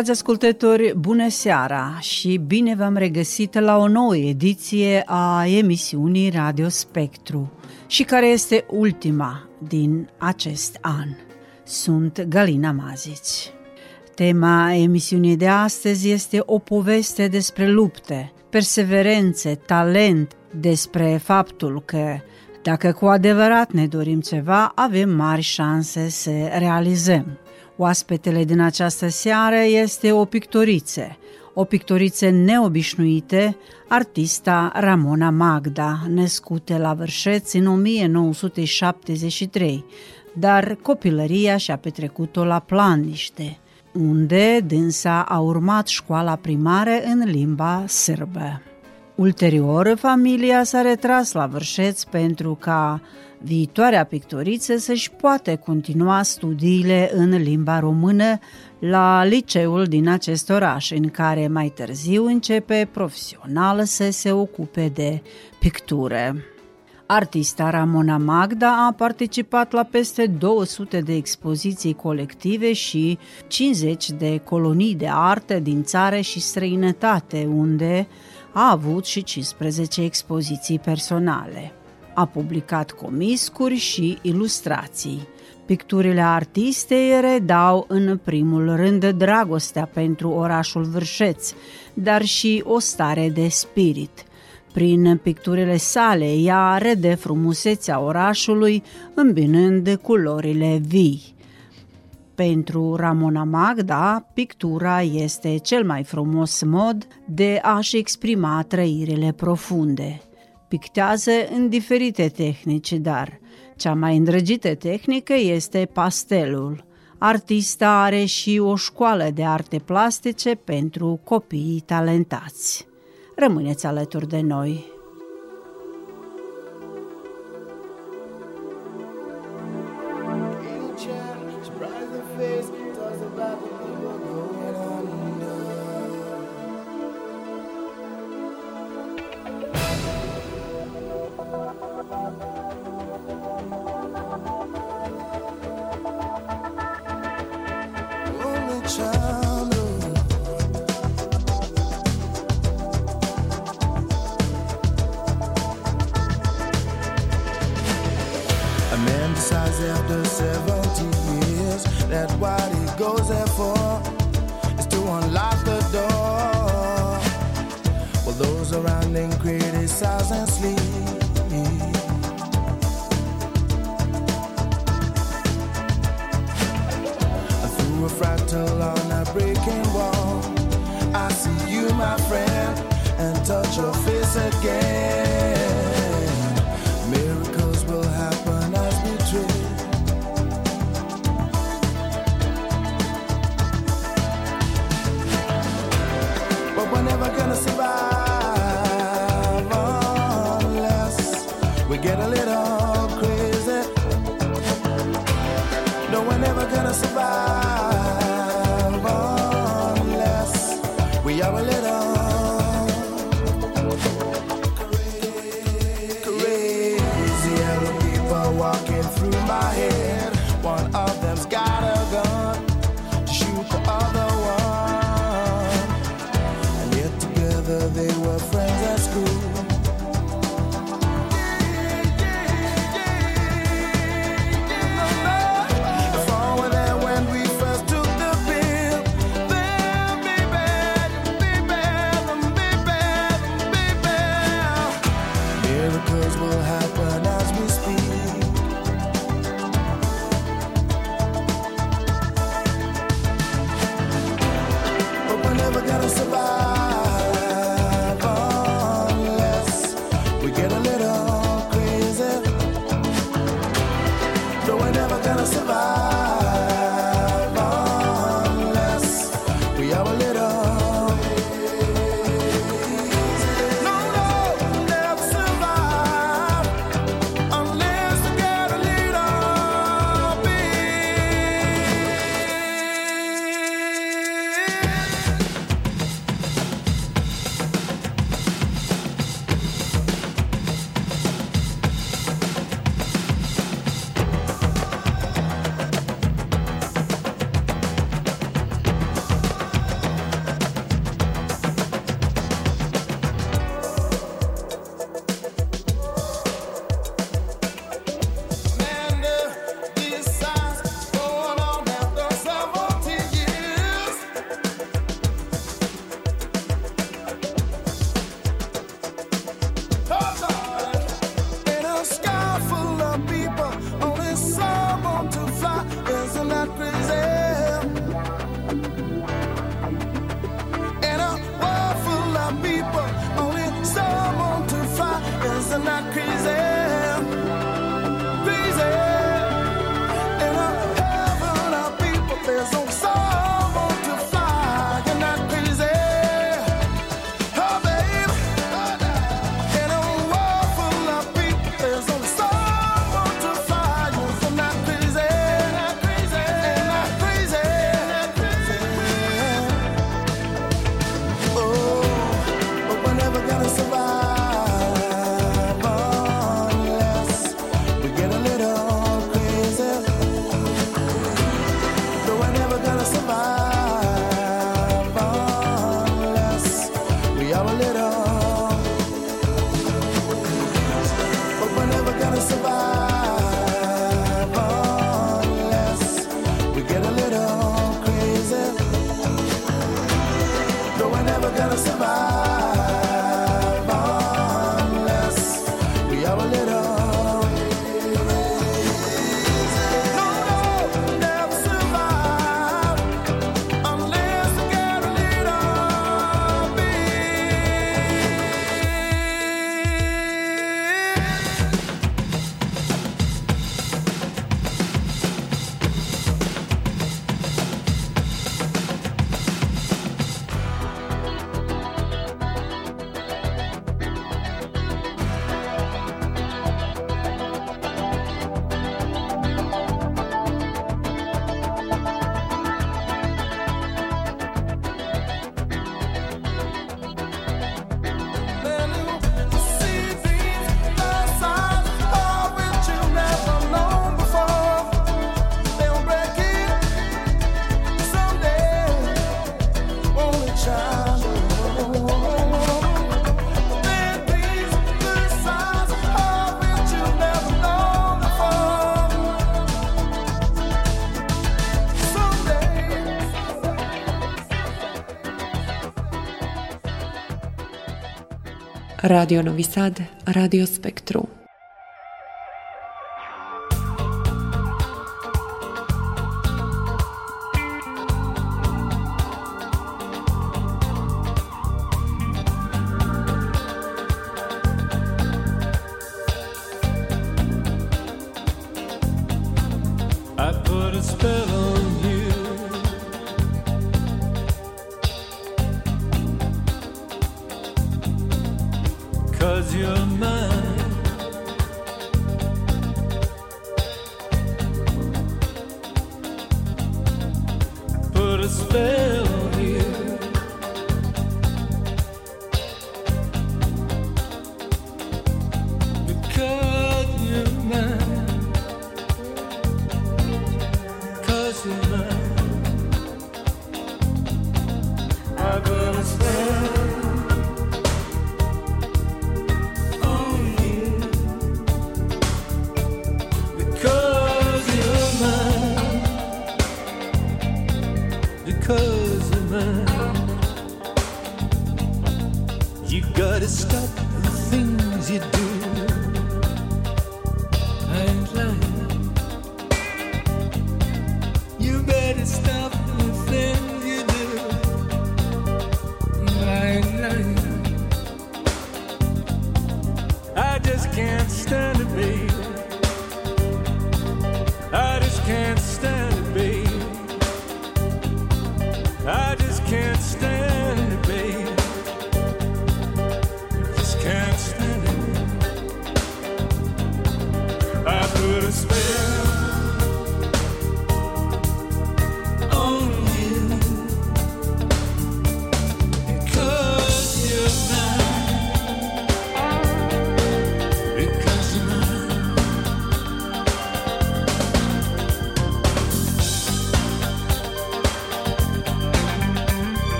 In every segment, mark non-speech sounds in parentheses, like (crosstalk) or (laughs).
Dragi ascultători, bună seara și bine v-am regăsit la o nouă ediție a emisiunii Radio Spectru și care este ultima din acest an. Sunt Galina Mazici. Tema emisiunii de astăzi este o poveste despre lupte, perseverențe, talent, despre faptul că dacă cu adevărat ne dorim ceva, avem mari șanse să realizăm. Oaspetele din această seară este o pictoriță, o pictoriță neobișnuită, artista Ramona Magda, născută la Vârșeț în 1973, dar copilăria și-a petrecut-o la Planiște, unde dânsa a urmat școala primară în limba sârbă. Ulterior, familia s-a retras la Vârșeț pentru ca viitoarea pictoriță să-și poate continua studiile în limba română la liceul din acest oraș, în care mai târziu începe profesional să se ocupe de pictură. Artista Ramona Magda a participat la peste 200 de expoziții colective și 50 de colonii de artă din țară și străinătate, unde a avut și 15 expoziții personale. A publicat comiscuri și ilustrații. Picturile artistei redau în primul rând dragostea pentru orașul Vârșeț, dar și o stare de spirit. Prin picturile sale, ea rede frumusețea orașului, îmbinând culorile vii. Pentru Ramona Magda, pictura este cel mai frumos mod de a-și exprima trăirile profunde. Pictează în diferite tehnici, dar cea mai îndrăgită tehnică este pastelul. Artista are și o școală de arte plastice pentru copiii talentați. Rămâneți alături de noi! on a breaking wall. I see you, my friend, and touch your face. Radio Novi Sad, Radio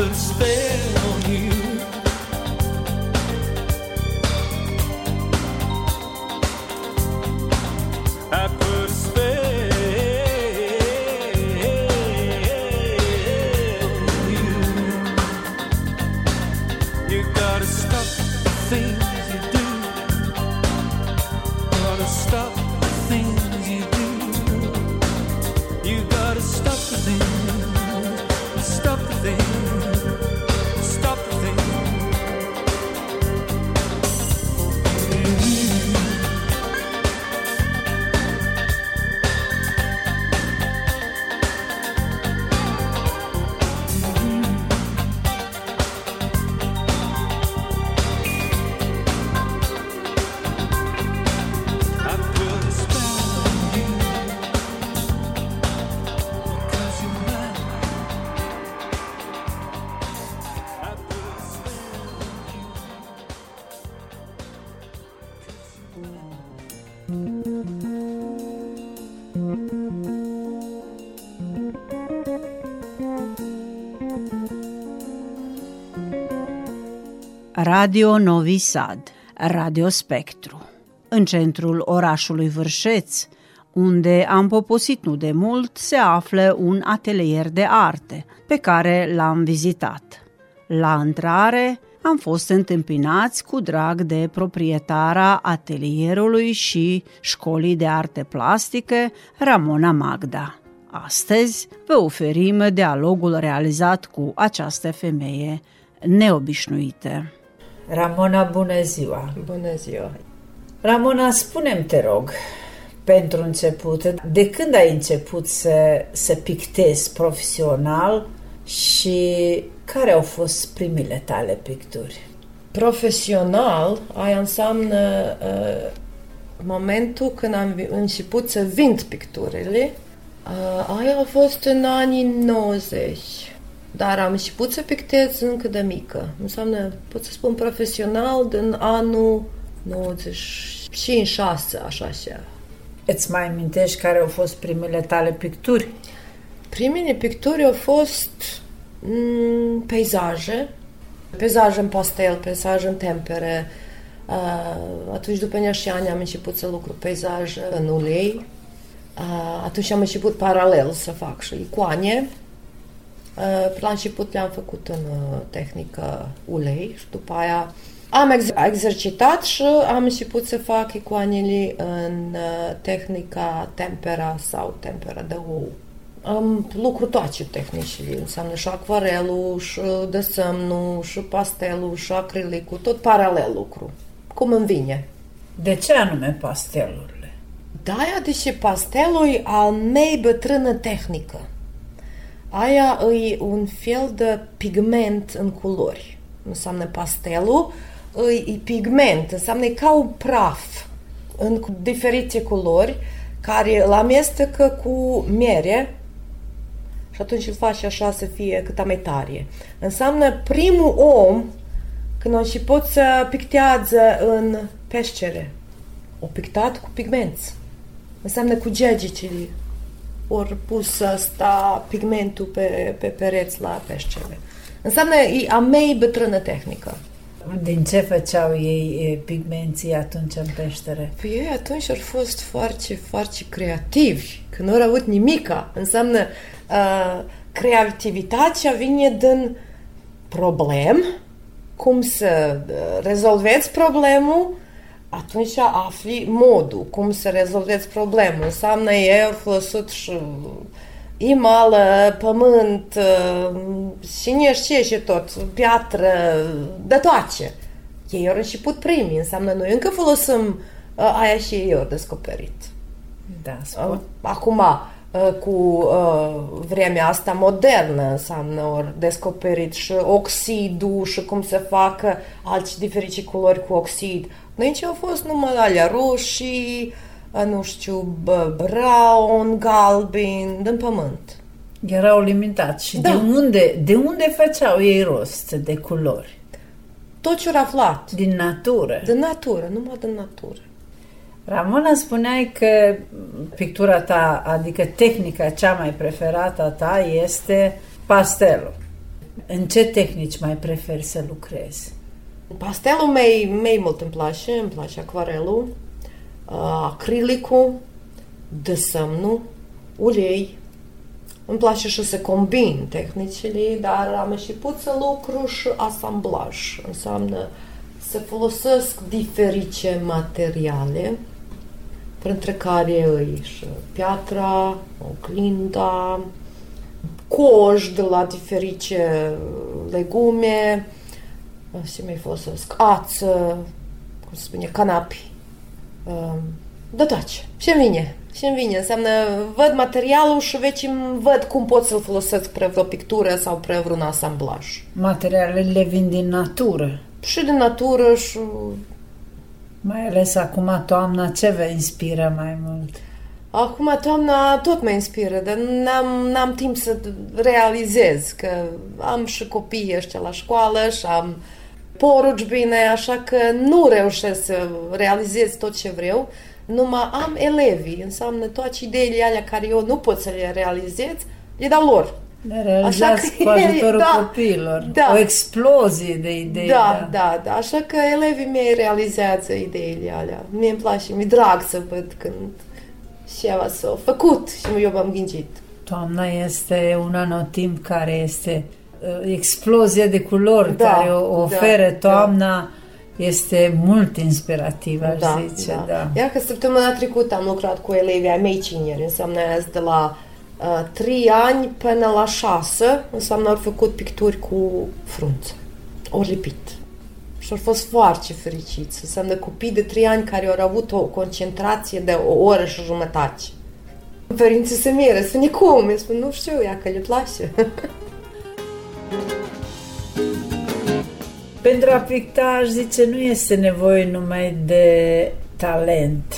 would spell you. Radio Novi Sad, Radio Spectru. În centrul orașului Vârșeț, unde am poposit nu de mult, se află un atelier de arte pe care l-am vizitat. La intrare am fost întâmpinați cu drag de proprietara atelierului și școlii de arte plastice Ramona Magda. Astăzi vă oferim dialogul realizat cu această femeie neobișnuită. Ramona, bună ziua! Bună ziua! Ramona, spunem te rog, pentru început, de când ai început să, să pictezi profesional și care au fost primele tale picturi? Profesional, aia înseamnă uh, momentul când am început să vind picturile. Uh, aia a fost în anii 90. Dar am început să pictez încă de mică. Înseamnă, pot să spun profesional, din anul 95-6, așa așa. Îți mai amintești care au fost primele tale picturi? Primele picturi au fost mm, peisaje, peisaje în pastel, peisaje în tempere. Uh, atunci, după niște ani, am început să lucru peisaje în ulei. Uh, atunci am început paralel să fac și icoane. Uh, la început le-am făcut în uh, tehnică ulei și după aia am ex- exercitat și am început să fac icoanele în uh, tehnica tempera sau tempera de ou. Am lucru toate tehnicile, înseamnă și acvarelul, și desemnul, și pastelul, și acrilicul, tot paralel lucru, cum îmi vine. De ce anume pastelurile? Da, deși pastelul e al mei bătrână tehnică. Aia e un fel de pigment în culori. Înseamnă pastelul, e, e pigment, înseamnă e ca un praf în diferite culori care îl amestecă cu mere și atunci îl faci așa să fie cât mai tare. Înseamnă primul om când a început să pictează în peșcere. O pictat cu pigmenți. Înseamnă cu gegicile. Ori pus asta pigmentul pe, pe pereți la peșcere. Înseamnă e a mei bătrână tehnică. Din ce făceau ei e, pigmenții atunci în peștere? Păi ei atunci au fost foarte, foarte creativi, că nu au avut nimica. Înseamnă uh, creativitatea vine din problem, cum să uh, rezolveți problemul, atunci afli modul, cum să rezolveți problemul. Înseamnă ei au folosit și imală, pământ, cine știe și tot, piatră, de toate. Ei au început primii, înseamnă noi încă folosim aia și ei au descoperit. Da, spun. Acum, cu vremea asta modernă, înseamnă ori descoperit și oxidul și cum să facă alți diferiți culori cu oxid. Noi au fost numai alea roșii, nu știu, brown, galben, din pământ. Erau limitați. Și Da. de, unde, de unde făceau ei rost de culori? Tot ce au aflat. Din natură. Din natură, numai din natură. Ramona, spuneai că pictura ta, adică tehnica cea mai preferată a ta este pastelul. În ce tehnici mai preferi să lucrezi? Pastelul mei, mei mult îmi place, îmi place acvarelul, uh, acrilicul, desemnul, ulei. Îmi place și să combin tehnicile, dar am început să lucru și asamblaj. Înseamnă să folosesc diferite materiale, printre care e și piatra, oglinda, coș de la diferite legume, ce mai folosesc, ață, cum se spune, canapi, um, de toate. ce vine? ce vine? Înseamnă, văd materialul și veci văd cum pot să-l folosesc pre vreo pictură sau pre vreun asamblaj. Materialele vin din natură. Și din natură și Mai ales acum toamna, ce vă inspiră mai mult? Acum toamna tot mă inspiră, dar n-am, n-am timp să realizez că am și copiii ăștia la școală și am poruci bine, așa că nu reușesc să realizez tot ce vreau, numai am elevii, înseamnă toate ideile alea care eu nu pot să le realizez, le dau lor. Le realizați că cu ajutorul da, copiilor. da. O explozie de idei. Da, da, da, așa că elevii mei realizează ideile alea. Mie îmi place, mi-e drag să văd când ceva s-a făcut și eu m-am gândit. Toamna este un anotimp care este uh, explozie de culori Da, care o da, oferă da. toamna. Este mult inspirativ, aș Da, zice. da. Da. Iar că săptămâna trecută am lucrat cu elevii ai mei cineri, înseamnă azi de la uh, 3 ani până la 6, înseamnă au făcut picturi cu frunță, ori lipit. Și au fost foarte fericiți. Înseamnă copii de 3 ani care au avut o concentrație de o oră și jumătate. Părinții se miră, spune cum? Eu spun, nu știu, ea că le place. (laughs) Pentru a picta, aș zice, nu este nevoie numai de talent.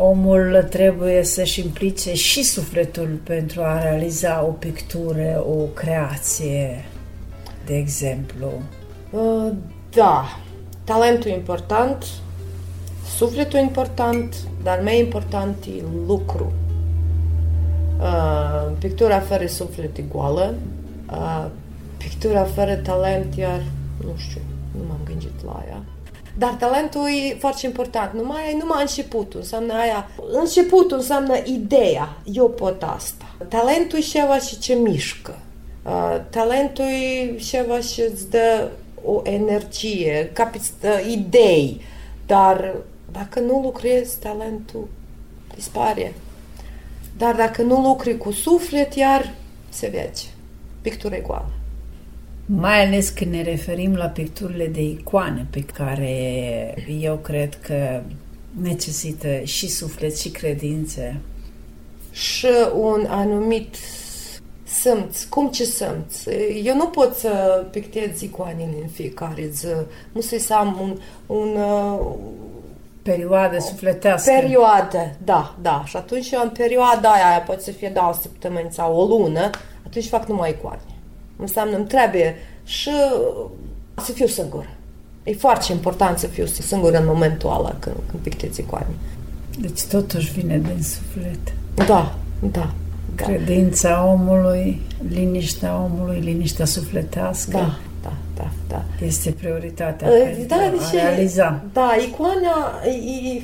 Omul trebuie să-și implice și sufletul pentru a realiza o pictură, o creație, de exemplu. Uh, Da, talentul e important, sufletul e important, dar mai important e lucru. Uh, Pictura fără suflet e goală, uh, pictura fără talent, iar nu știu, nu m-am gândit la ea. Dar talentul e foarte important. Numai, numai începutul înseamnă aia. Începutul înseamnă ideea. Eu pot asta. Talentul e ceva și ce mișcă. Uh, talentul e ceva și îți dă o energie, capiți uh, idei. Dar dacă nu lucrezi, talentul dispare. Dar dacă nu lucri cu suflet, iar se vede. Pictura e goală. Mai ales când ne referim la picturile de icoane pe care eu cred că necesită și suflet și credințe. și un anumit simț, cum ce simț. Eu nu pot să pictez icoanele în fiecare zi. Nu să am un, un uh, Perioadă sufletească. perioadă, da, da. Și atunci în perioada aia, poate să fie da, o săptămână sau o lună, atunci fac numai icoane. Înseamnă îmi trebuie și să fiu singură. E foarte important să fiu singură în momentul ăla când, când pictez icoane. Deci totuși vine din suflet. Da, da. da. Credința omului, liniștea omului, liniștea sufletească. Da, da, da, da. Este prioritatea Uh, pentru Da, a deci, realiza. da, icoana e, e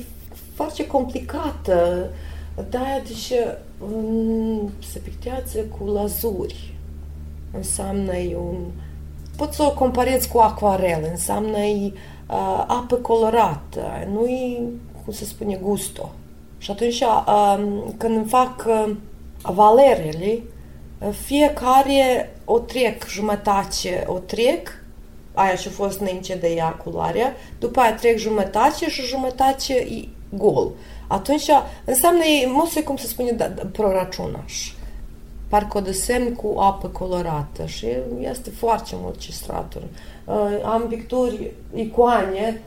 foarte complicată. Da, deci um, se pictează cu lazuri. Înseamnă e un... Poți să o comparezi cu acvarel. Înseamnă e uh, apă colorată. Nu e, cum se spune, gusto. Și atunci, uh, când îmi fac uh, valerele, uh, fiecare o trec jumătate, o trec, aia și-a fost înainte de ea culoarea, după aia trec jumătate și jumătate e gol. Atunci înseamnă, e, nu știu cum se spune, da, da, proraciunaș. Parcă o desemn cu apă colorată și este foarte mult ce straturi. Uh, am picturi, icoane,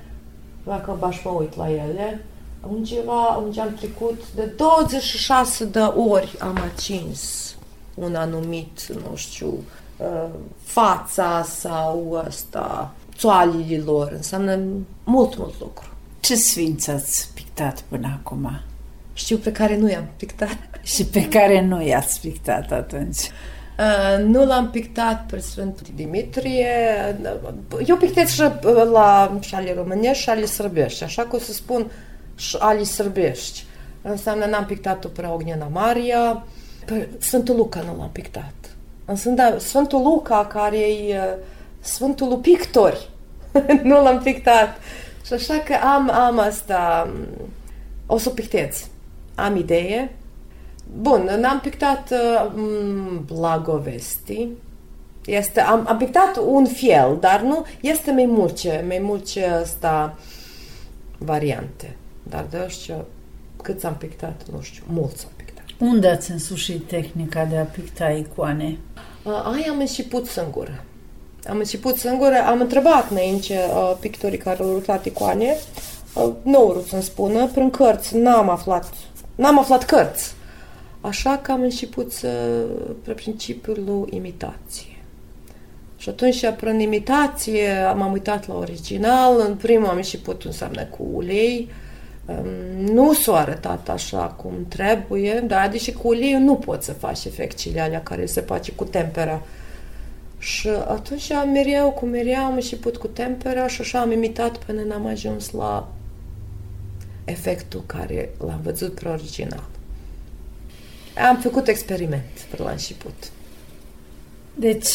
dacă v-aș mă uit la ele, undeva, unde am trecut de 26 de ori am atins un anumit, nu știu, uh, fața sau ăsta, țoalile lor. Înseamnă mult, mult lucru. Ce sfinți ați pictat până acum? Știu pe care nu i-am pictat. (laughs) Și pe care nu i-ați pictat atunci? Uh, nu l-am pictat pe Sfântul Dimitrie. Eu pictez și uh, la și ale românești și ale sărbești. Așa că o să spun și ale sărbești. Înseamnă n-am pictat-o pe Ognena Maria. Pe Sfântul Luca nu l-am pictat. Înseamnă Sfântul Luca, care e uh, Sfântul lui Pictori. (laughs) nu l-am pictat. Și așa că am, am asta... um, O să pictez. Am idee. Bun, n-am pictat uh, m, Blagovesti. Este, am, am pictat un fel, dar nu, este mai multe, mai multe asta variante. Dar de ăștia, câți am pictat, nu știu, mulți am pictat. Unde ați însușit tehnica de a picta icoane? Uh, aia am început singură. Am început singură, am întrebat înainte uh, pictorii care au lucrat icoane, uh, nu au vrut să-mi spună, prin cărți n-am aflat, n-am aflat cărți. Așa că am început să, pe principiul lui imitație. Și atunci, prin imitație, m-am uitat la original. În primul am început înseamnă cu ulei. Um, Nu s-a arătat așa cum trebuie, dar deși cu uleiul nu poți să faci efectele alea care se face cu tempera. Și atunci mereu cu mereu am început cu tempera și așa am imitat până n-am ajuns la efectul care l-am văzut pe original. Am făcut experiment pe la început. Deci,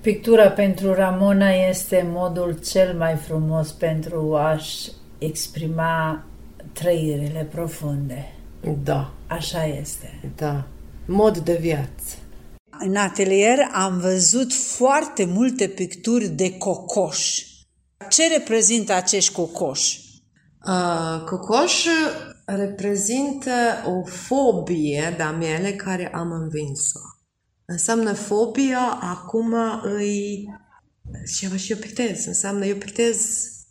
pictura pentru Ramona este modul cel mai frumos pentru a-și exprima trăirile profunde. Da, Așa este. da. Mod de viață. În atelier am văzut foarte multe picturi de cocoș. Ce reprezintă acești cocoși? Uh, cocoș reprezintă o fobie de-a mele care am învins-o. Înseamnă fobia, acum îi... Ceva și eu pictez. Înseamnă eu pictez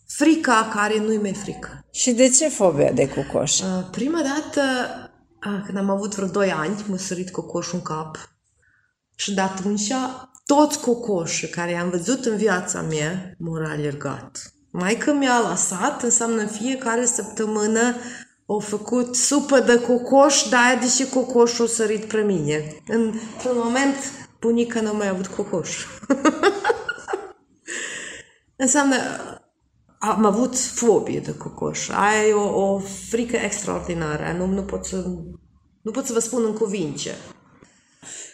frica care nu-i mai frică. Și de ce fobia de cocoș? Uh, prima dată, uh, când am avut vreo 2 ani, m-a sărit cocoșul în cap. Și de atunci, toți cocoșii care i-am văzut în viața mea m-au alergat. Mai că mi-a lăsat, înseamnă fiecare săptămână au făcut supă de cocoș, dar deși cocoșul a sărit pre mine. În, în moment, bunica nu a mai avut cocoș. (laughs) înseamnă, am avut fobie de cocoș. Aia e o, o frică extraordinară. Nu, nu, pot să, nu pot să vă spun în cuvinte.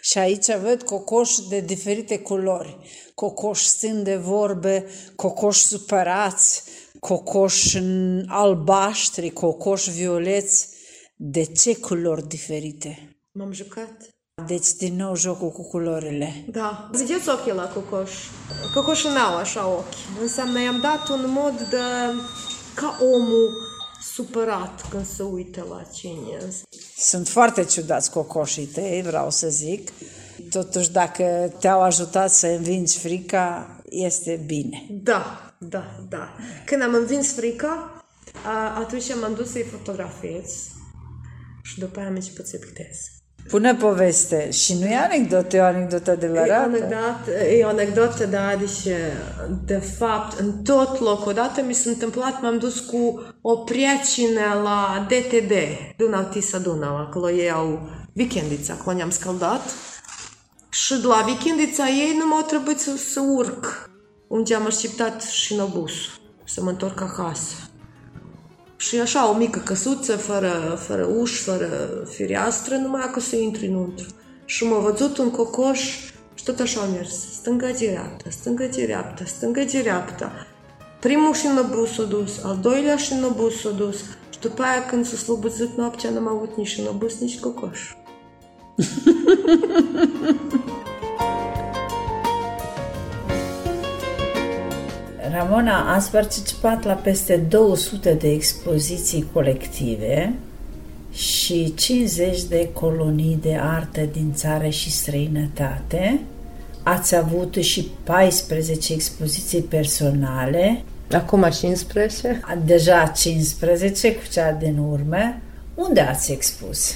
Și aici văd cocoși de diferite culori. Cocoși stând de vorbe, cocoși supărați, cocoși albaștri, cocoși violeți. De ce culori diferite? M-am jucat. Deci, din nou, jocul cu culorile. Da. Vedeți ochii la cocoș. Cocoșul n-au așa ochi. Înseamnă i-am dat un mod de... ca omul supărat când se uită la cine. Sunt foarte ciudați cocoșii tăi, vreau să zic. Totuși, dacă te-au ajutat să învingi frica, este bine. Da, da, da. Când am învins frica, a- atunci m-am dus să-i fotografiez și după aia am început să-i pictez. Pune poveste. Și nu e anecdotă, e o anecdotă E o adevărată. anecdotă, e o anecdotă, da, deci, de fapt, în tot locul, odată mi s-a întâmplat, m-am dus cu o priecină la DTD, Dunău Tisa Dunău, acolo ei au weekendița, acolo ne-am scăldat. Și de la weekendița ei nu m-au trebuit să, să urc, unde am așteptat și în obus, să mă întorc acasă. Și așa, o mică căsuță, fără, fără uși, fără fereastră, numai că să intri înăuntru. Și m-a văzut un cocoș și tot așa a mers. Stânga dreapta, stânga dreapta, stânga dreapta. Primul și în obus s-a dus, al doilea și în obus s-a dus. Și după aia când s-a slobozit noaptea, n-am avut nici în obus, nici cocoș. (laughs) Ramona, ați participat la peste 200 de expoziții colective și 50 de colonii de artă din țară și străinătate. Ați avut și 14 expoziții personale, Acum 15. deja 15 cu cea din urmă. Unde ați expus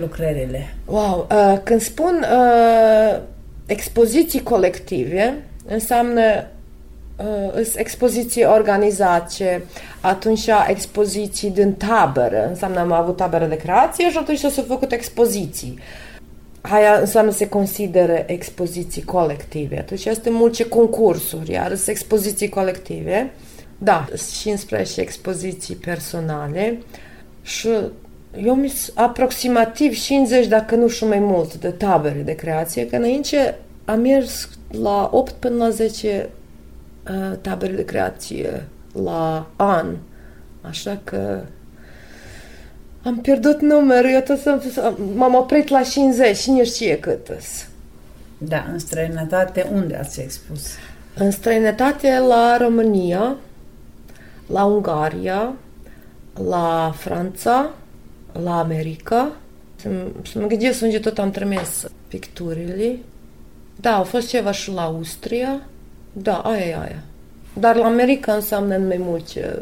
lucrările? Wow! Uh, când spun uh, expoziții colective, înseamnă uh, îs expoziții organizate, atunci expoziții din tabără, înseamnă am avut tabără de creație și atunci s-au făcut expoziții. Aia înseamnă se consideră expoziții colective. Atunci este multe concursuri, iar sunt expoziții colective. Da, 15 expoziții personale și eu mi aproximativ 50, dacă nu și mai mult, de tabere de creație, că înainte am mers la 8 până la 10 uh, tabere de creație la an. Așa că am pierdut numărul, eu tot să, m-am oprit la 50, cine știe cât îs. Da, în străinătate, unde ați expus? În străinătate la România, la Ungaria, la Franța, la America. Să, să mă gândesc unde tot am trimis picturile. Da, au fost ceva și la Austria. Da, aia e aia. Dar la America înseamnă în mai multe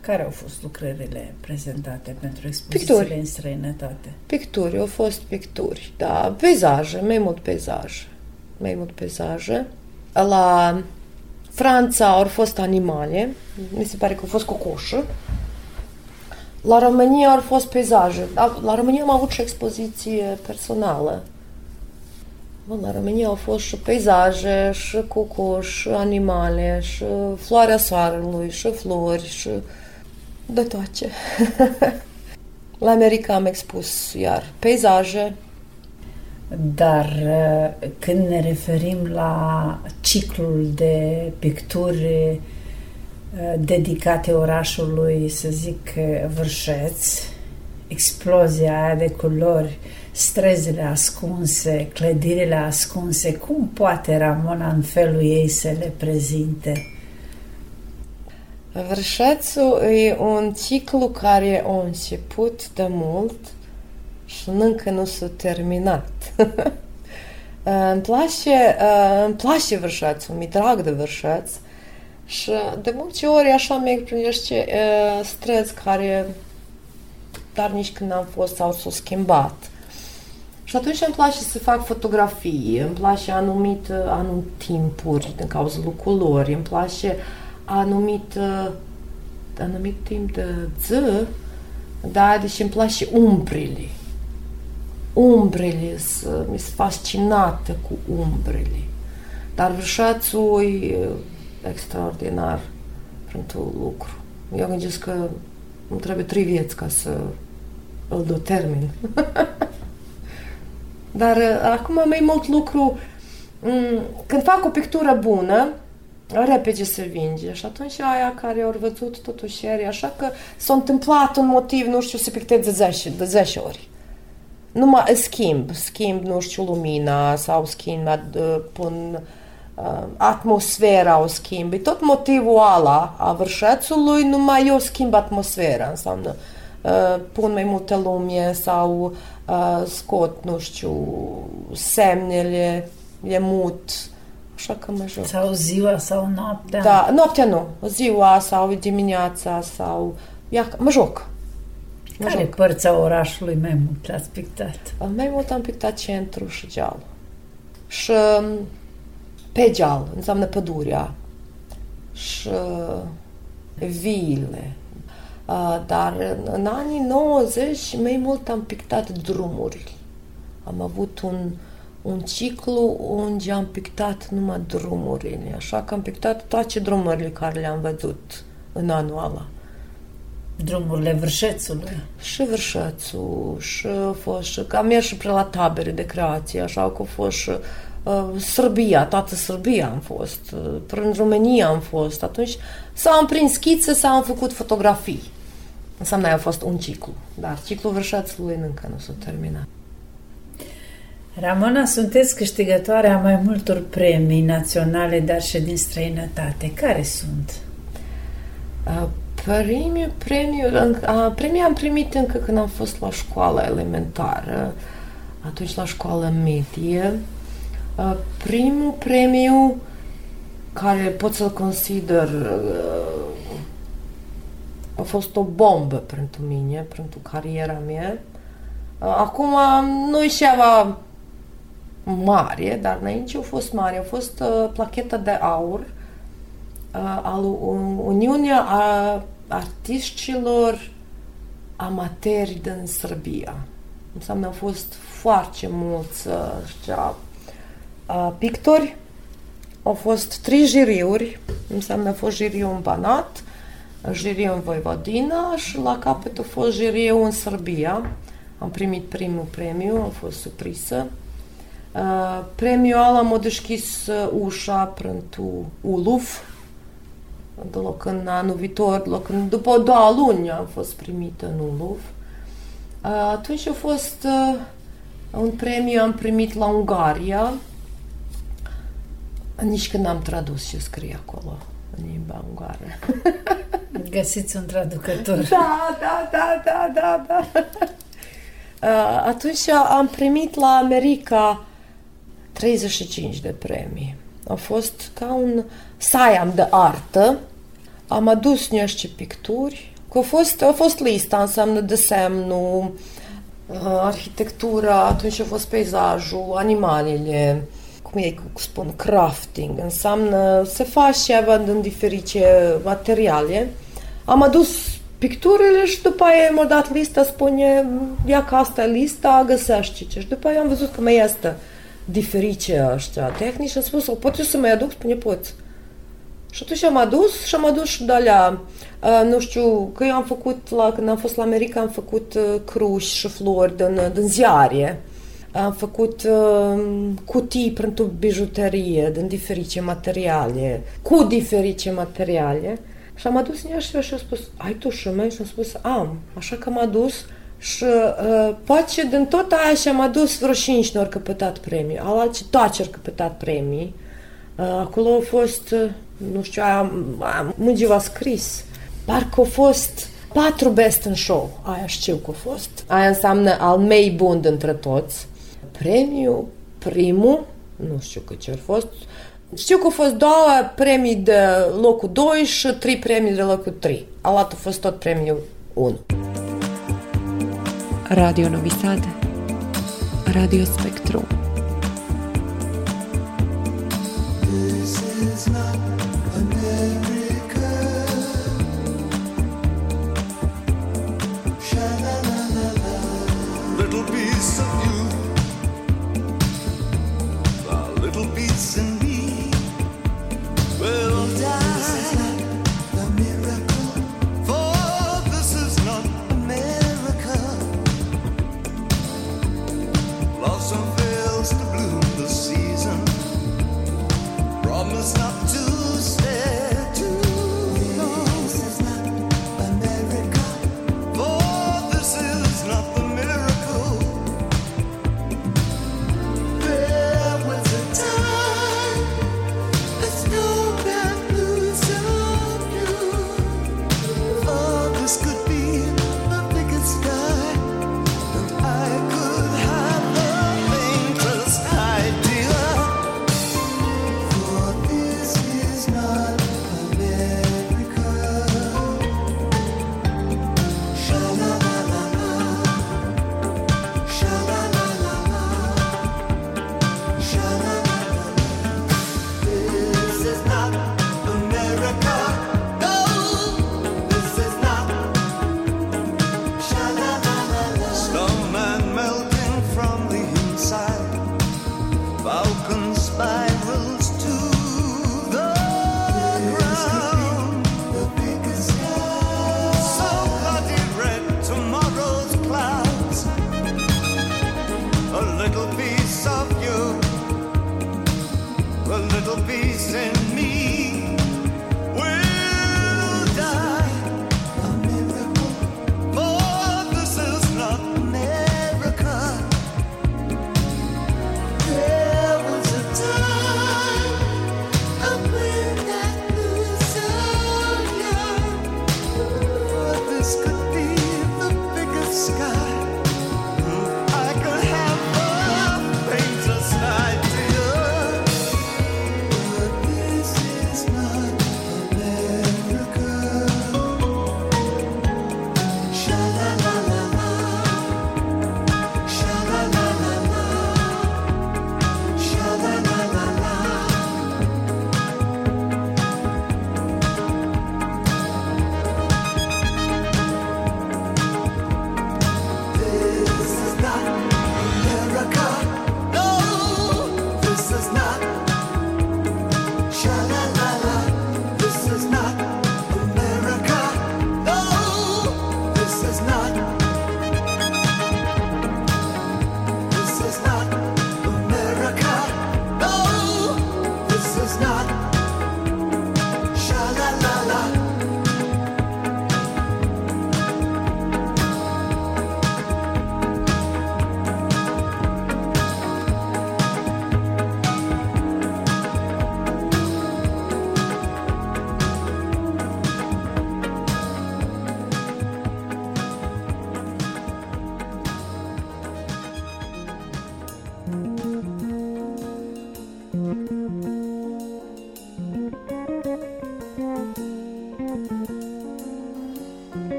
Care au fost lucrările prezentate pentru expozițiile Picturi. în străinătate? picturi. Au fost picturi, da, peisaje, mai mult peisaje. Mai mult peisaje. La Franța au fost animale, mi se pare că au fost cocoșă. La România au fost peisaje. Da, la România am avut și expoziție personală. Bă, La România au fost și peisaje, și cocoși, și animale, și floarea soarelui, și flori, și de toate. (laughs) La America am expus iar peisaje, Dar uh, când ne referim la ciclul de picturi uh, dedicate orașului, să zic, uh, Vârșeț, explozia aia de culori, străzile ascunse, clădirile ascunse, cum poate Ramona în felul ei să le prezinte? Vârșețul e un ciclu care a început de mult și încă nu s-a terminat. (laughs) îmi place, îmi place Vârșețul, mi drag de Vârșeț Și de multe ori așa merg prin niște uh, străzi care dar nici când am fost sau s-au schimbat. Și atunci îmi place să fac fotografii, îmi place anumit, anumit timpuri din cauza lui culori, îmi place anumit, anumit timp de zi, da, deci îmi place umbrele. Umbrele, mi sunt fascinată cu umbrele. Dar vrșațul e extraordinar pentru lucru. Eu gândesc că îmi trebuie trei vieți ca să îl determin. (laughs) Dar uh, acum mai mult lucru, mm, când fac o pictură bună, repede se vinge și atunci aia care au văzut totuși are așa că s-a întâmplat un motiv, nu știu, să pictez de 10, de 10 ori. Numai schimb, schimb, nu știu, lumina sau schimb, pun uh, atmosfera o schimb. E tot motivul ăla a vârșețului, numai eu schimb atmosfera, înseamnă uh, pun mai multă lume sau uh, scot, nu știu, semnele, e mut, așa că mă joc. Sau ziua sau noaptea. Da, noaptea nu, ziua sau dimineața sau, ia, mă joc. Mă Care joc. părți a orașului mai mult l-ați pictat? Mai mult am pictat centru și geal. Și um, pe geal înseamnă pădurea și viile. Dar în anii 90 mai mult am pictat drumuri. Am avut un, un ciclu unde am pictat numai drumurile, așa că am pictat toate drumurile care le-am văzut în anul ăla. Drumurile Vârșețului. Și Vârșețul, și a fost, și am mers și pre la tabere de creație, așa că a fost și uh, Sârbia, toată Sârbia am fost, uh, prin România am fost, atunci s-am prins schițe, s-am făcut fotografii. Înseamnă a fost un ciclu, dar ciclul Vârșețului încă nu s-a terminat. Ramona, sunteți câștigătoarea mai multor premii naționale, dar și din străinătate. Care sunt? Uh, Premiu, premiu, uh, premiu am primit încă când am fost la școală elementară, atunci la școală medie. Uh, primul premiu care pot să-l consider uh, a fost o bombă pentru mine, pentru cariera mea. Uh, acum nu e ceva mare, dar înainte a fost mare. A fost uh, placheta de aur uh, al Uniunea a artiștilor amateri din Serbia. Înseamnă au fost foarte mulți știa, uh, pictori, au fost trei jiriuri, înseamnă a fost jiriu în Banat, jiriu în Voivodina și la capăt a fost jiriu în Serbia. Am primit primul premiu, am fost surprisă. Uh, premiul ăla m-a deschis ușa pentru Uluf, de loc în anul viitor, loc în, după două luni am fost primită în Uluf. Uh, atunci a fost uh, un premiu am primit la Ungaria, nici când am tradus ce scrie acolo în limba ungară. (laughs) Găsiți un traducător. Da, da, da, da, da, da. Uh, atunci am primit la America 35 de premii. A fost ca un saiam de artă. Am adus niște picturi. A fost, a fost lista, înseamnă desemnul, uh, arhitectura, atunci a fost peisajul, animalele, cum ei spun, crafting, înseamnă se face având diferite materiale. Am adus picturile și după aia m-a dat lista, spune, ia că asta e lista, găsește ce. Și după aia am văzut că mai este diferite ăștia tehnici și am spus, o pot eu să mai aduc? Spune, poți. Și atunci am adus și am adus și de alea, uh, nu știu, că eu am făcut, la, când am fost la America, am făcut uh, cruși și flori din, din ziare. Am făcut uh, cutii pentru bijuterie din diferite materiale, cu diferite materiale. Și am adus în ea și și a spus, ai tu și mai? Și am spus, am. Așa că am adus și uh, poate din tot aia și am adus vreo 5 ori căpătat premii. Alalți toate ori căpătat premii. Uh, acolo a fost, uh, nu știu, aia, aia Mugi a scris. Parcă a fost patru best în show. Aia știu că a fost. Aia înseamnă al mei bun dintre toți. Premiul, primul, nu știu cât ce a fost, Știu că au fost două premii de locul 2 și trei premii de locul 3. Alat a fost tot premiul 1. Radio Novi Sad, Radio Spectrum.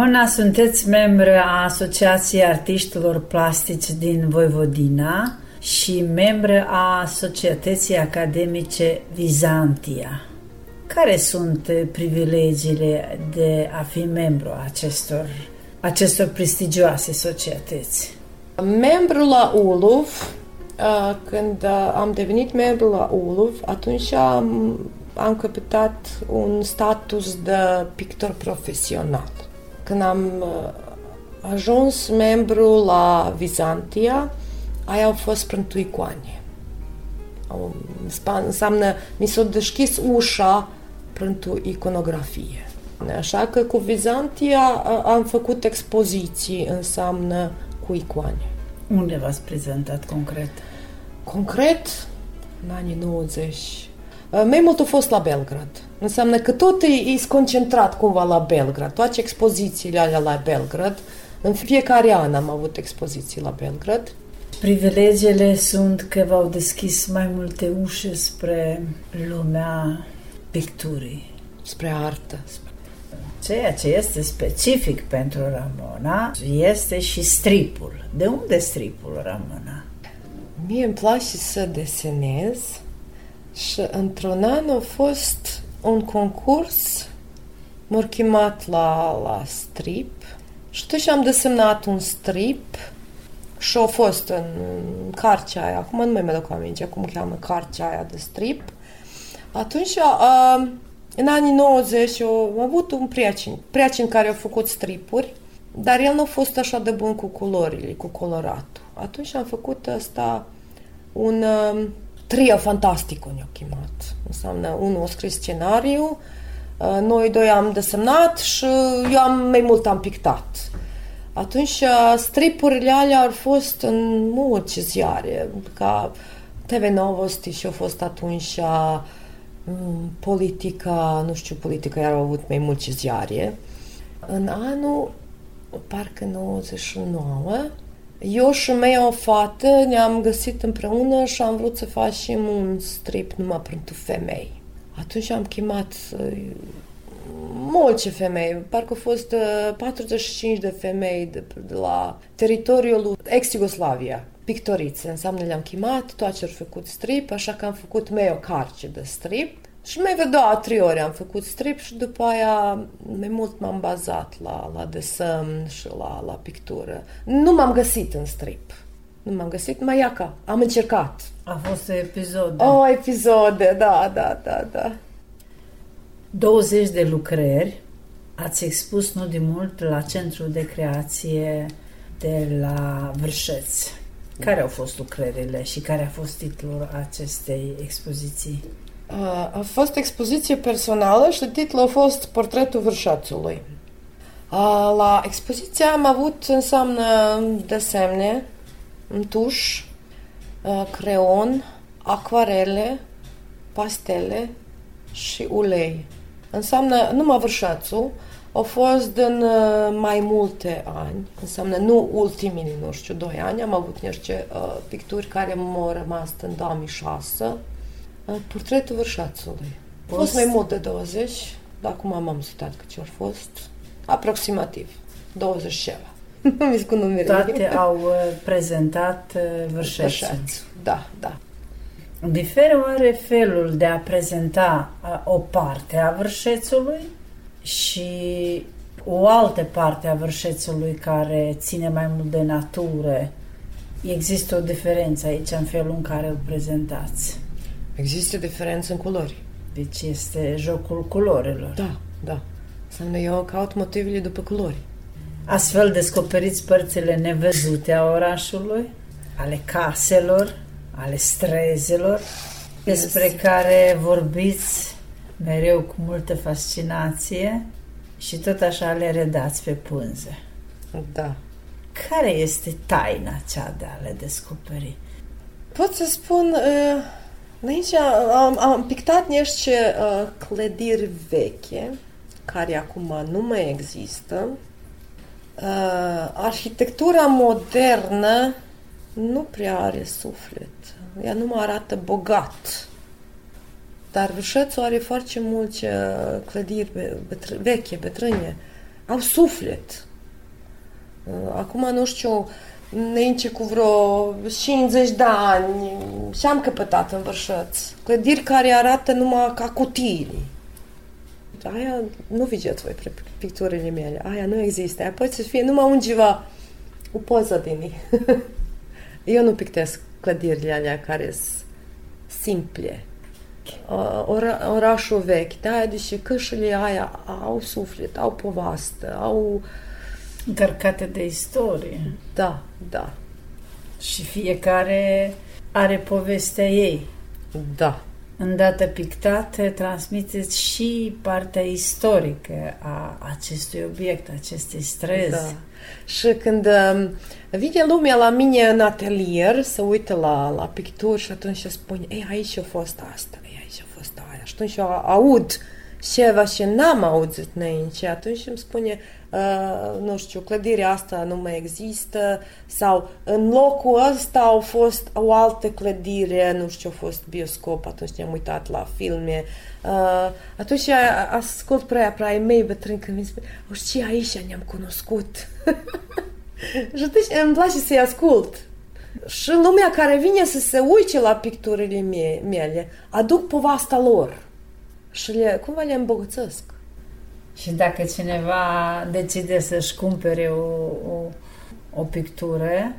Ramona, sunteți membră a Asociației Artiștilor Plastici din Voivodina și membră a Societății Academice Vizantia. Care sunt eh, privilegiile de a fi membru a acestor, acestor prestigioase societăți? Membru la ULUV, uh, când uh, am devenit membru la ULUV, atunci am, am căpătat un status de pictor profesional. Când am uh, ajuns membru la Vizantia, aia au fost pentru icoane. Au- spa- Înseamnă, mi s-a deschis ușa pentru iconografie. Așa că cu Vizantia a- am făcut expoziții, înseamnă cu icoane. Unde v-ați prezentat concret? Concret, în anii 90, uh, mai mult a fost la Belgrad. Înseamnă că tot e, e concentrat cumva la Belgrad. Toate expozițiile alea la Belgrad. În fiecare an am avut expoziții la Belgrad. privilegiile sunt că v-au deschis mai multe ușe spre lumea picturii. Spre artă. Ceea ce este specific pentru Ramona este și stripul. De unde stripul, Ramona? Mie îmi place să desenez și într-un an a fost un concurs, m-au chemat la, la strip și atunci am desemnat un strip și a fost în carcea aia, acum nu mai mi-aduc aminte cum cheamă carcea aia de strip. Atunci, a, în anii 90, am avut un prieten, prieten care a făcut stripuri, dar el nu a fost așa de bun cu culorile, cu coloratul. Atunci am făcut asta un um, trio fantastic, ne-a chemat. Înseamnă, unul a scris scenariu, uh, noi doi am desemnat și eu am mai mult am pictat. Atunci uh, stripurile alea au fost în multe ziare, ca TV Novosti și au fost atunci uh, mm, politica, nu știu, politica iar au avut mai multe ziare. În anul, parcă 99, eu și mea o fată ne-am găsit împreună și am vrut să facem un strip numai pentru femei. Atunci am chemat uh, multe femei, parcă au fost uh, 45 de femei de, de la teritoriul ex-Iugoslavia, pictorițe, înseamnă le-am chemat, toate au făcut strip, așa că am făcut mei o carce de strip și mai vreo două, trei ori am făcut strip și după aia mai mult m-am bazat la, la desen și la, la pictură. Nu m-am găsit în strip. Nu m-am găsit, mai iaca. Am încercat. A fost episod. O, episoade, da, da, da, da. 20 de lucrări ați expus nu de mult la Centrul de Creație de la Vârșeț. Care au fost lucrările și care a fost titlul acestei expoziții? A a fost expoziție personală și titlul a fost Portretul vârșațului. A, La expoziție am avut înseamnă desemne, în tuș, a, creon, acvarele, pastele și ulei. Înseamnă numai vârșațul, au fost din uh, mai multe ani, înseamnă nu ultimii, nu știu, doi ani, am avut niște uh, picturi care m-au rămas în 2006, uh, portretul vârșațului. A fost Poți- mai mult de 20, dar acum m-am sutat că ce au fost, aproximativ 20 ceva. (laughs) Nu mi cu numerele. Toate au uh, prezentat uh, Vârșețul. Vârșaț. Da, da. Diferă oare felul de a prezenta uh, o parte a Vârșețului și o altă parte a Vârșețului care ține mai mult de natură? Există o diferență aici în felul în care o prezentați. Există diferență în culori. Deci este jocul culorilor. Da, da. Înseamnă eu caut motivele după culori. Astfel descoperiți părțile nevăzute a orașului, ale caselor, ale strezelor, despre Yes. care vorbiți mereu cu multă fascinație și tot așa le redați pe pânze. Da. Care este taina cea de a le descoperi? Pot să spun, uh, aici am, am pictat niște uh, clădiri veche, care acum nu mai există. Uh, arhitectura modernă nu prea are suflet. Ea nu mă arată bogat. Dar Vârșețul are foarte multe uh, clădiri be- bătr- veche, bătrâne. Au suflet. Uh, Acum nu știu, înainte cu vreo 50 de ani și am căpătat în Vârșăț. Clădiri care arată numai ca cutiile. Aia nu vedeți voi pe picturile mele. Aia nu există. Aia poate să fie numai undeva o poză de mine. (laughs) Eu nu pictez clădirile alea care sunt simple. Uh, Ora, orașul vechi, da, deci cășile aia au suflet, au povastă, au... Încărcate de istorie Da, da, și fiecare are povestea ei. da. Îndată pictate, transmiteți și partea istorică a acestui obiect, acestei străzi. Da. Și când um, vine lumea la mine în atelier să uită la, la picturi și atunci spune, ei, aici a fost asta, ei, aici a fost aia. Și atunci eu aud ceva ce n-am auzit înainte. Atunci îmi spune, uh, nu știu, clădirea asta nu mai există sau în locul ăsta au fost o altă clădire, nu știu, a fost bioscop, atunci ne-am uitat la filme. Uh, atunci ascult prea, prea mei bătrâni când mi spune, o știi, aici ne-am cunoscut. (laughs) și atunci îmi place să-i ascult. Și lumea care vine să se uite la picturile mie, mele, aduc povasta lor și le, cumva le îmbogățesc. Și dacă cineva decide să-și cumpere o, o, o pictură,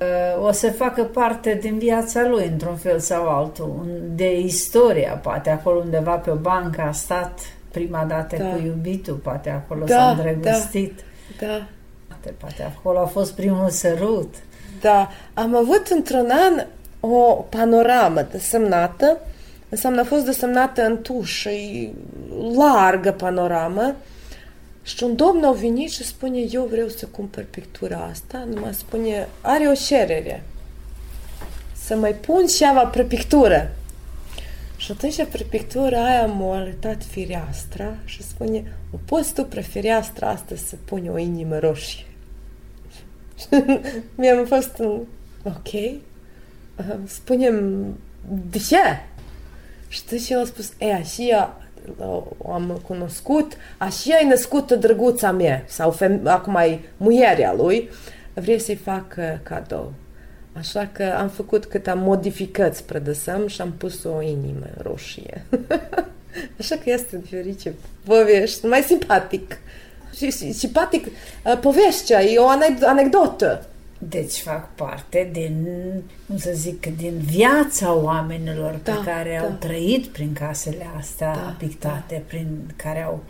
uh, o să facă parte din viața lui, într-un fel sau altul, de istoria, poate acolo undeva pe o bancă a stat prima dată Da. cu iubitul, poate acolo Da, s-a îndrăgostit, Da. poate, poate acolo a fost primul sărut. Da, am avut într-un an o panoramă desemnată, înseamnă a fost desemnată în tuș, e largă panoramă, și un domn a venit și spune, eu vreau să cumpăr pictura asta, numai spune, are o cerere, să mai pun ceva pe pictură. Și atunci pe pictura aia m-a arătat fireastra și spune, o poți tu pe fereastra asta să puni o inimă roșie. (laughs) Mi-am fost un... Ok. Uh, Spunem, de ce? Și atunci el a spus, e, așa o am cunoscut, așa e născută drăguța mea, sau fem- acum e muierea lui, vreau să-i fac uh, cadou. Așa că am făcut câte modificări spre dăsăm și am pus o inimă roșie. (laughs) Așa că este diferice povești, mai simpatic. Și, și simpatic, uh, povestea, e o anec- anecdotă. Deci fac parte din, cum să zic, din viața oamenilor Da, pe care da. au trăit prin casele astea Da, pictate, prin care au,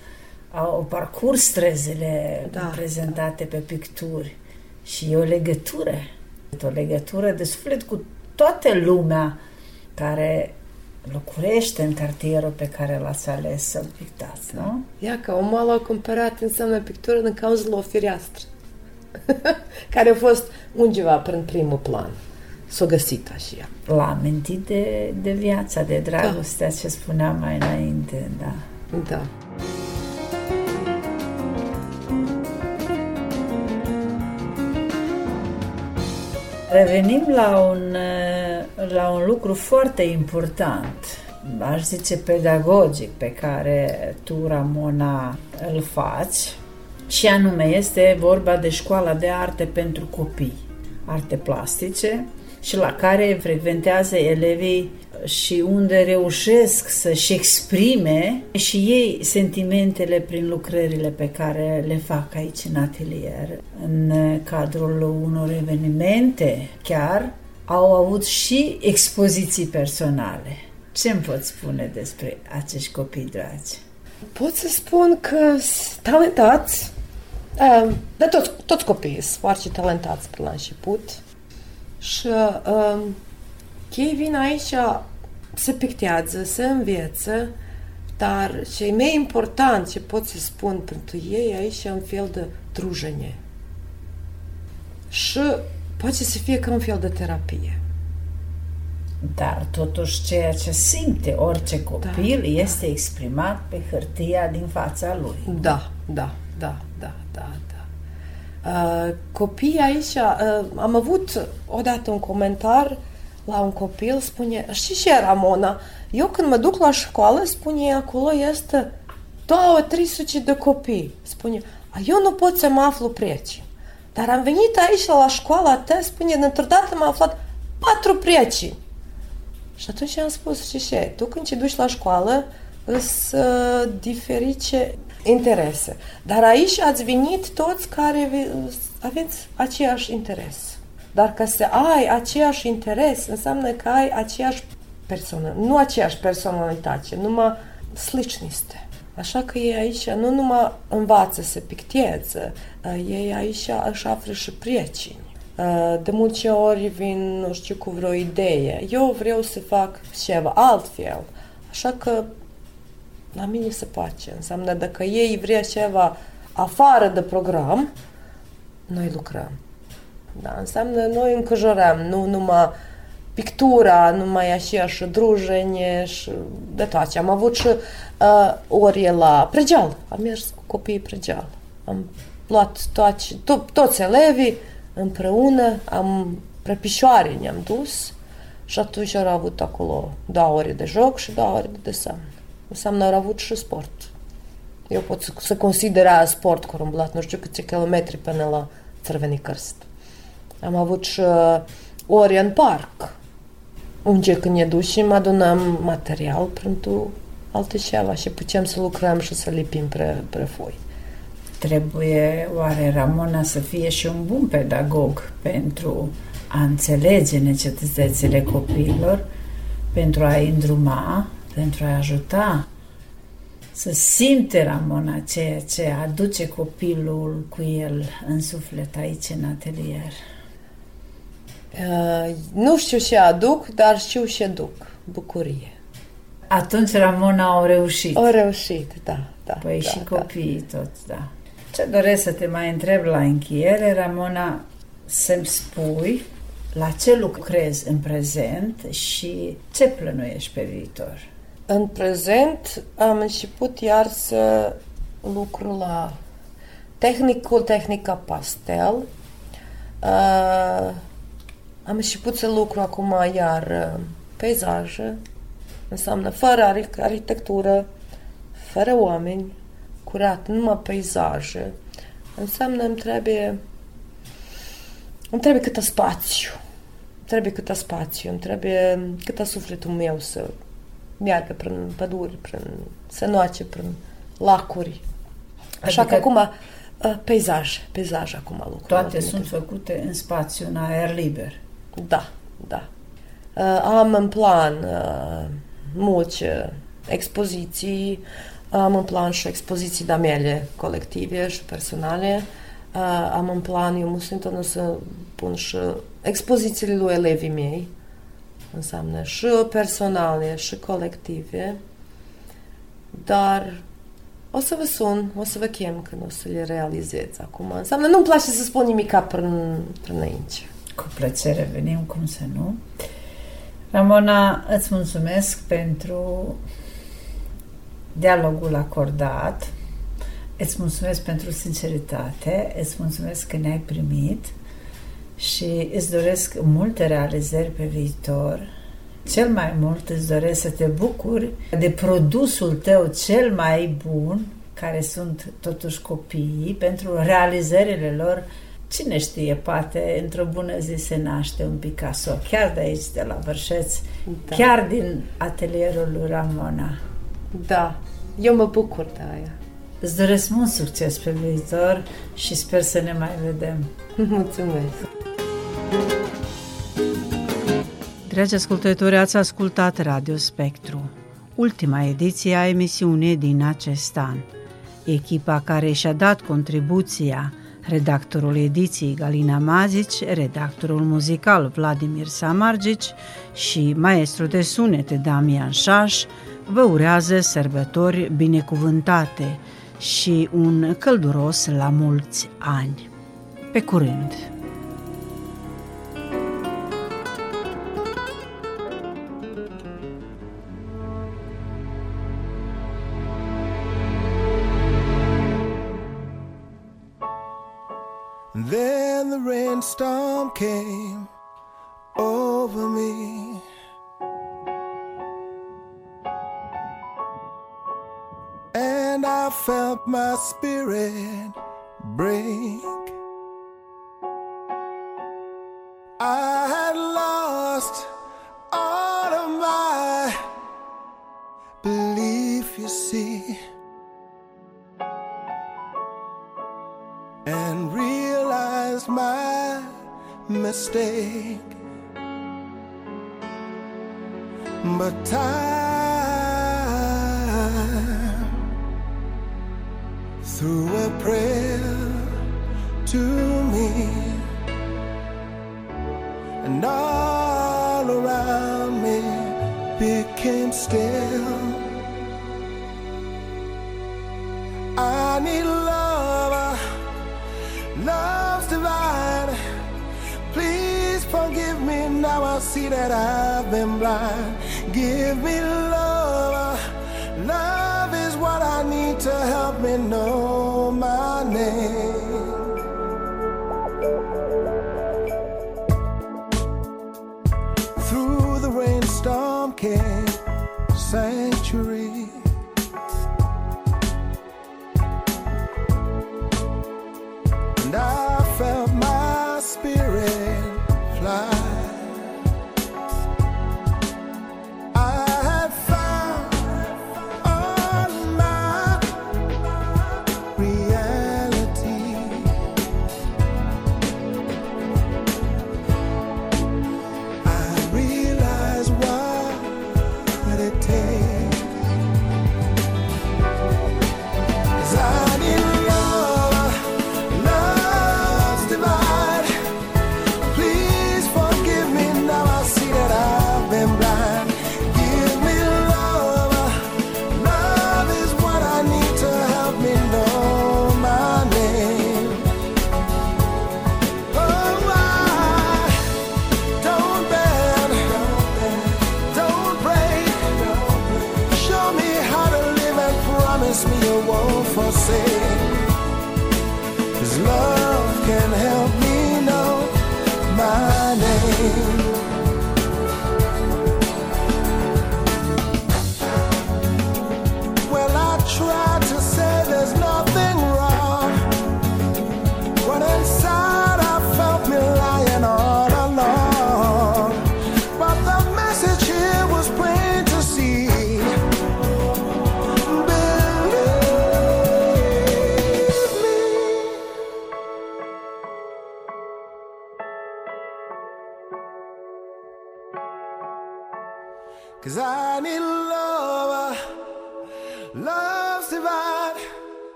au parcurs străzile Da, prezentate pe picturi. Și e o legătură, o legătură de suflet cu toată lumea care locuiește în cartierul pe care l-ați ales să-l pictați, nu? Ia că omul l-a cumpărat înseamnă pictură din cauza la o fereastră. (laughs) care a fost undeva prin primul plan. S-a găsit așa. L-a amintit de, de viața, de dragostea ce spuneam mai înainte, da. Da. Revenim la un, eh, la un lucru foarte important, aș zice pedagogic, pe care tu, Ramona, îl faci, și anume este vorba de școala de arte pentru copii, arte plastice, și la care frecventează elevii și unde reușesc să-și exprime și ei sentimentele prin lucrările pe care le fac aici în atelier. În cadrul unor evenimente chiar au avut și expoziții personale. Ce îmi poți spune despre acești copii dragi? Pot să spun că sunt talentați. Uh, De toți, toți copiii sunt foarte talentați pe la început. Și uh, ei vin aici, se pictează, se înveță, dar ce e mai important, ce pot să spun pentru ei, aici e un fel de drujenie. Și poate să fie ca un fel de terapie. Dar totuși ceea ce simte orice copil da, este da. exprimat pe hârtia din fața lui. Da, da, da, da, da, da. Uh, copiii aici, uh, am avut odată un comentar la un copil, spune, știi ce, Ramona, eu când mă duc la școală, spune, acolo este 2-300 de copii. Spune, a eu nu pot să mă aflu preci. Dar am venit aici la școala ta, spune, dintr-o dată m-am aflat patru preci. Și atunci am spus, știi ce, tu când te duci la școală, îs uh, diferite interese. Dar aici ați venit toți care vi- aveți aceeași interes. Dar ca să ai aceeași interes, înseamnă că ai aceeași persoană, nu aceeași personalitate, numai sličniste. Așa că ei aici nu numai învață să picteze, uh, ei aici își află și prieteni. Uh, De multe ori vin, nu știu, cu vreo idee. Eu vreau să fac ceva altfel. Așa că la mine se face. Înseamnă dacă ei vrea ceva afară de program, noi lucrăm. Da, înseamnă noi încăjorăm, nu numai pictura, numai așa și drujenie și de toate. Am avut și uh, ori la pregeal. Am mers cu copiii pregeal. Am luat toți, to- toți elevii împreună, am prepișoare ne-am dus și atunci au avut acolo două ore de joc și două ore de desen. Înseamnă au avut și sport. Eu pot să, să considera sport că am umblat nu știu câte kilometri până la Țărveni Cărst. Am avut și uh, ori în parc, unde când ne ducem adunăm material pentru alte ceva și putem să lucrăm și să lipim pre, pre foi. Trebuie oare Ramona să fie și un bun pedagog pentru a înțelege necesitățile copiilor, pentru a-i îndruma, pentru a ajuta să simte Ramona ceea ce aduce copilul cu el în suflet aici în atelier. Uh, nu știu ce aduc, dar știu ce duc. Bucurie. Atunci Ramona au reușit. Au reușit, da, da. Păi da, și da. copiii toți, da. Ce doresc să te mai întreb la încheiere, Ramona, să-mi spui la ce lucrezi în prezent și ce plănuiești pe viitor? În prezent am început iar să lucru la tehnicul, tehnica pastel. Uh, am început să lucru acum iar uh, peisaje, înseamnă fără arhi- arhitectură, fără oameni, curat, numai peisaje. Înseamnă îmi trebuie îmi trebuie câtă spațiu. Îmi trebuie câtă spațiu, îmi trebuie câtă sufletul meu să meargă prin păduri, prin sănoace, prin lacuri. Așa Adică- că acum uh, peisaj, peisaj acum lucru. Toate sunt făcute în spațiu, în aer liber. Da, da. Uh, am în plan uh, multe expoziții, am în plan și expoziții de mele colective și personale. Uh, am în plan, eu mă sunt întotdeauna să pun și expozițiile lui elevii mei, înseamnă și personale și colective, dar o să vă sun, o să vă chem când o să le realizez acum. Înseamnă, nu-mi place să spun nimica prin, prin aici. Cu plăcere venim, cum să nu. Ramona, îți mulțumesc pentru dialogul acordat, îți mulțumesc pentru sinceritate, îți mulțumesc că ne-ai primit și îți doresc multe realizări pe viitor. Cel mai mult îți doresc să te bucuri de produsul tău cel mai bun, care sunt totuși copiii, pentru realizările lor Cine știe, poate într-o bună zi se naște un Picasso, chiar de aici, de la Vărșeț, Da. chiar din atelierul lui Ramona. Da, eu mă bucur de aia. Îți doresc mult succes pe viitor și sper să ne mai vedem. (laughs) Mulțumesc. Dragi ascultători, ați ascultat Radio Spectru, ultima ediție a emisiunii din acest an. Echipa care și-a dat contribuția, redactorul ediției Galina Mazici, redactorul muzical Vladimir Samargici și maestru de sunete Damian Șaș, vă urează sărbători binecuvântate și un călduros la mulți ani. Pe curând! Rainstorm came over me. And I felt my spirit break. I had lost all of my belief, you see. and realized my mistake. But time that I've been blind. Give me